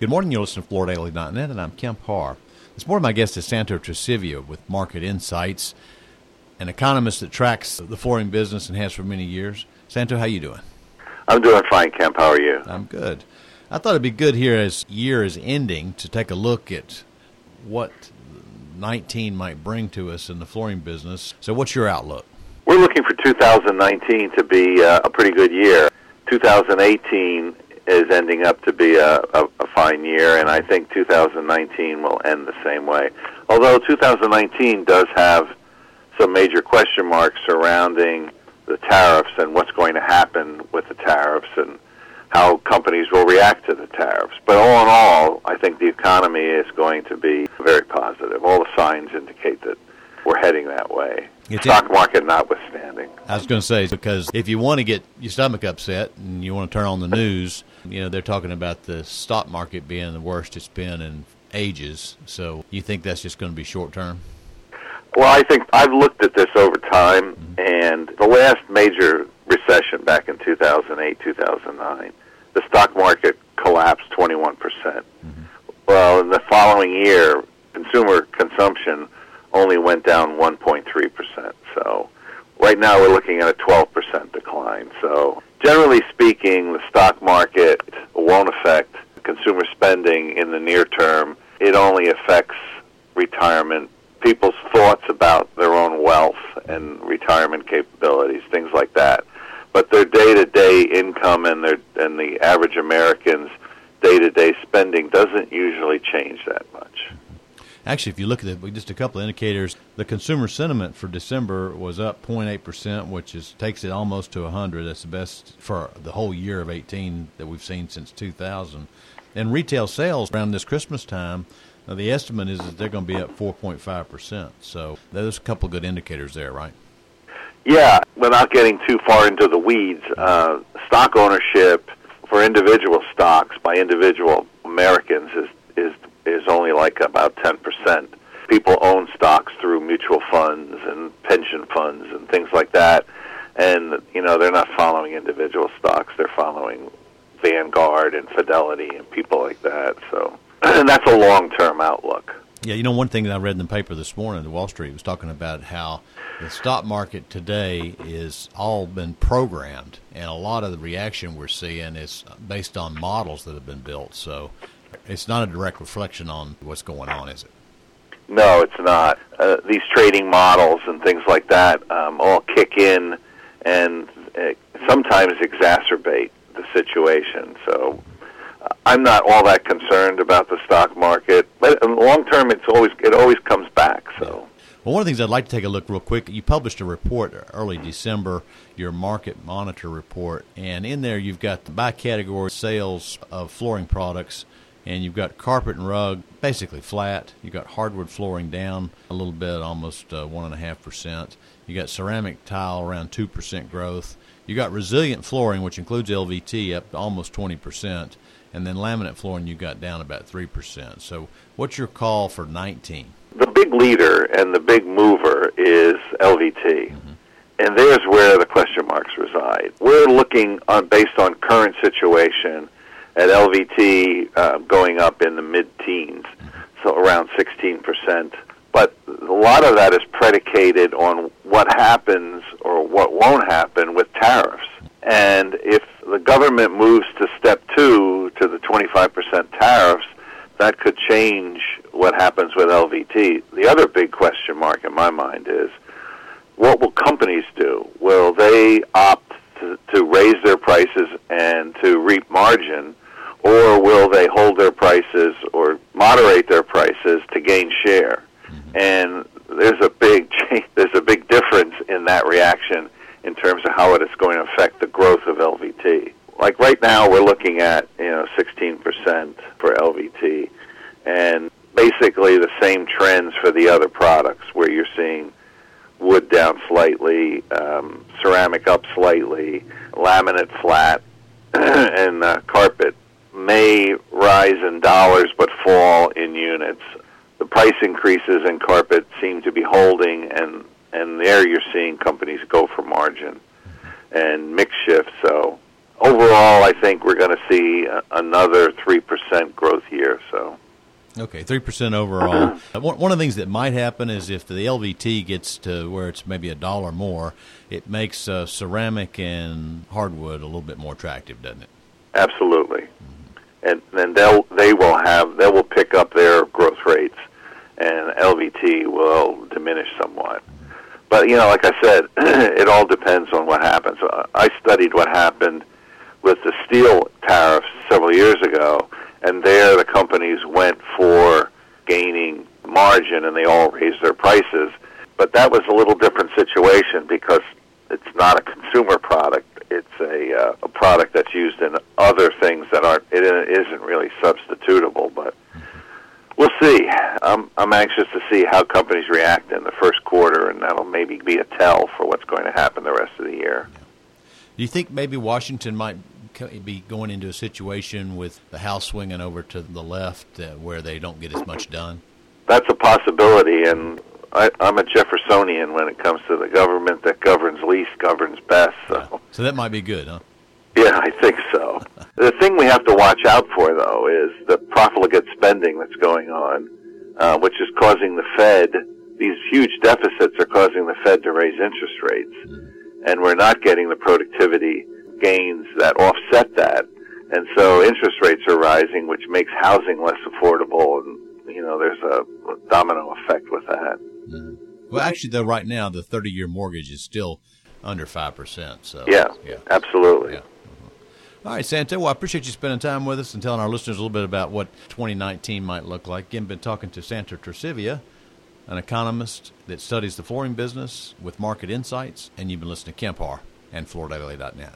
Good morning. You're listening to FloorDaily.net, and I'm Kemp Harr. This morning, my guest is Santo Tresivio with Market Insights, an economist that tracks the flooring business and has for many years. Santo, how you doing? I'm doing fine, Kemp. How are you? I'm good. I thought it'd be good here as year is ending to take a look at what 19 might bring to us in the flooring business. So, what's your outlook? We're looking for 2019 to be uh, a pretty good year. 2018 is ending up to be a, a, a fine year, and I think 2019 will end the same way. Although 2019 does have some major question marks surrounding the tariffs and what's going to happen with the tariffs and how companies will react to the tariffs. But all in all, I think the economy is going to be very positive. All the signs indicate that we're heading that way. It's Stock market notwithstanding. I was going to say because if you want to get your stomach upset and you want to turn on the news, you know they're talking about the stock market being the worst it's been in ages. So you think that's just going to be short term? Well, I think I've looked at this over time, mm-hmm. and the last major recession back in 2008, 2009, the stock market collapsed 21%. percent mm-hmm. Well, in the following year, consumer consumption only went down 1.3%. So right now we're looking at a 12% decline. So generally speaking, the stock market won't affect consumer spending in the near term. It only affects retirement, people's thoughts about their own wealth and retirement capabilities, things like that. But their day-to-day income and their and the average American's day-to-day spending doesn't usually change that much. Actually, if you look at it, just a couple of indicators, the consumer sentiment for December was up 0.8 percent, which is takes it almost to 100. That's the best for the whole year of 18 that we've seen since 2000. And retail sales around this Christmas time, uh, the estimate is that they're going to be up 4.5 percent. So there's a couple of good indicators there, right? Yeah, without getting too far into the weeds, uh, stock ownership for individual stocks by individual Americans is is is only like about 10%. People own stocks through mutual funds and pension funds and things like that. And, you know, they're not following individual stocks. They're following Vanguard and Fidelity and people like that. So, and that's a long-term outlook. Yeah, you know, one thing that I read in the paper this morning, the Wall Street was talking about how the stock market today is all been programmed, and a lot of the reaction we're seeing is based on models that have been built. So it's not a direct reflection on what's going on, is it? No, it's not. Uh, these trading models and things like that um, all kick in and uh, sometimes exacerbate the situation. So uh, I'm not all that concerned about the stock market, but the long term, it's always it always comes back. So. Well, one of the things I'd like to take a look real quick. You published a report early December, your Market Monitor report, and in there you've got the by category sales of flooring products and you've got carpet and rug basically flat. You've got hardwood flooring down a little bit, almost uh, one and a half percent. You got ceramic tile around two percent growth. You got resilient flooring, which includes LVT, up almost twenty percent, and then laminate flooring you got down about three percent. So, what's your call for nineteen? The big leader and the big mover is LVT. Mm-hmm. And there's where the question marks reside. We're looking on based on current situation at LVT uh, going up in the mid-teens, so around 16%. But a lot of that is predicated on what happens or what won't happen with tariffs. And if the government moves to step two to the 25% tariffs, that could change what happens with LVT. The other big question mark in my mind is what will companies do? Will they opt to, to raise their prices and to reap margin? Or will they hold their prices or moderate their prices to gain share? Mm-hmm. And there's a big change, there's a big difference in that reaction in terms of how it is going to affect the growth of LVT. Like right now, we're looking at you know 16% for LVT, and basically the same trends for the other products, where you're seeing wood down slightly, um, ceramic up slightly, laminate flat, and uh, carpet may rise in dollars but fall in units. The price increases in carpet seem to be holding, and and there you're seeing companies go for margin and mix shift. So overall, I think we're going to see another three percent growth year. So. Okay, three percent overall. One of the things that might happen is if the LVT gets to where it's maybe a dollar more, it makes uh, ceramic and hardwood a little bit more attractive, doesn't it? Absolutely. And then they'll they will have they will pick up their growth rates, and LVT will diminish somewhat. But you know, like I said, it all depends on what happens. Uh, I studied what happened with the steel tariffs several years ago, and there the companies went for gaining margin and they all raised their prices. But that was a little different situation because it's not a consumer product. It's a, uh, a product that's used in other things that aren't. It isn't really substitutable, but we'll see. I'm anxious to see how companies react in the first quarter, and that'll maybe be a tell for what's going to happen the rest of the year. Do you think maybe Washington might be going into a situation with the House swinging over to the left uh, where they don't get as much done? That's a possibility, and I, I'm a Jeffersonian when it comes to the government that governs least governs best. So, yeah. so that might be good, huh? Yeah, I think so. the thing we have to watch out for, though, is the profligate spending that's going on, uh, which is causing the Fed. These huge deficits are causing the Fed to raise interest rates, and we're not getting the productivity gains that offset that. And so interest rates are rising, which makes housing less affordable, and you know there's a domino effect with that. Mm-hmm. Well, actually, though, right now the 30-year mortgage is still under five percent. So yeah, yeah, absolutely. Yeah. All right, Santo. Well, I appreciate you spending time with us and telling our listeners a little bit about what 2019 might look like. Again, been talking to Santo Tracivia, an economist that studies the flooring business with market insights, and you've been listening to Kemp Harr and FloorDaily.net.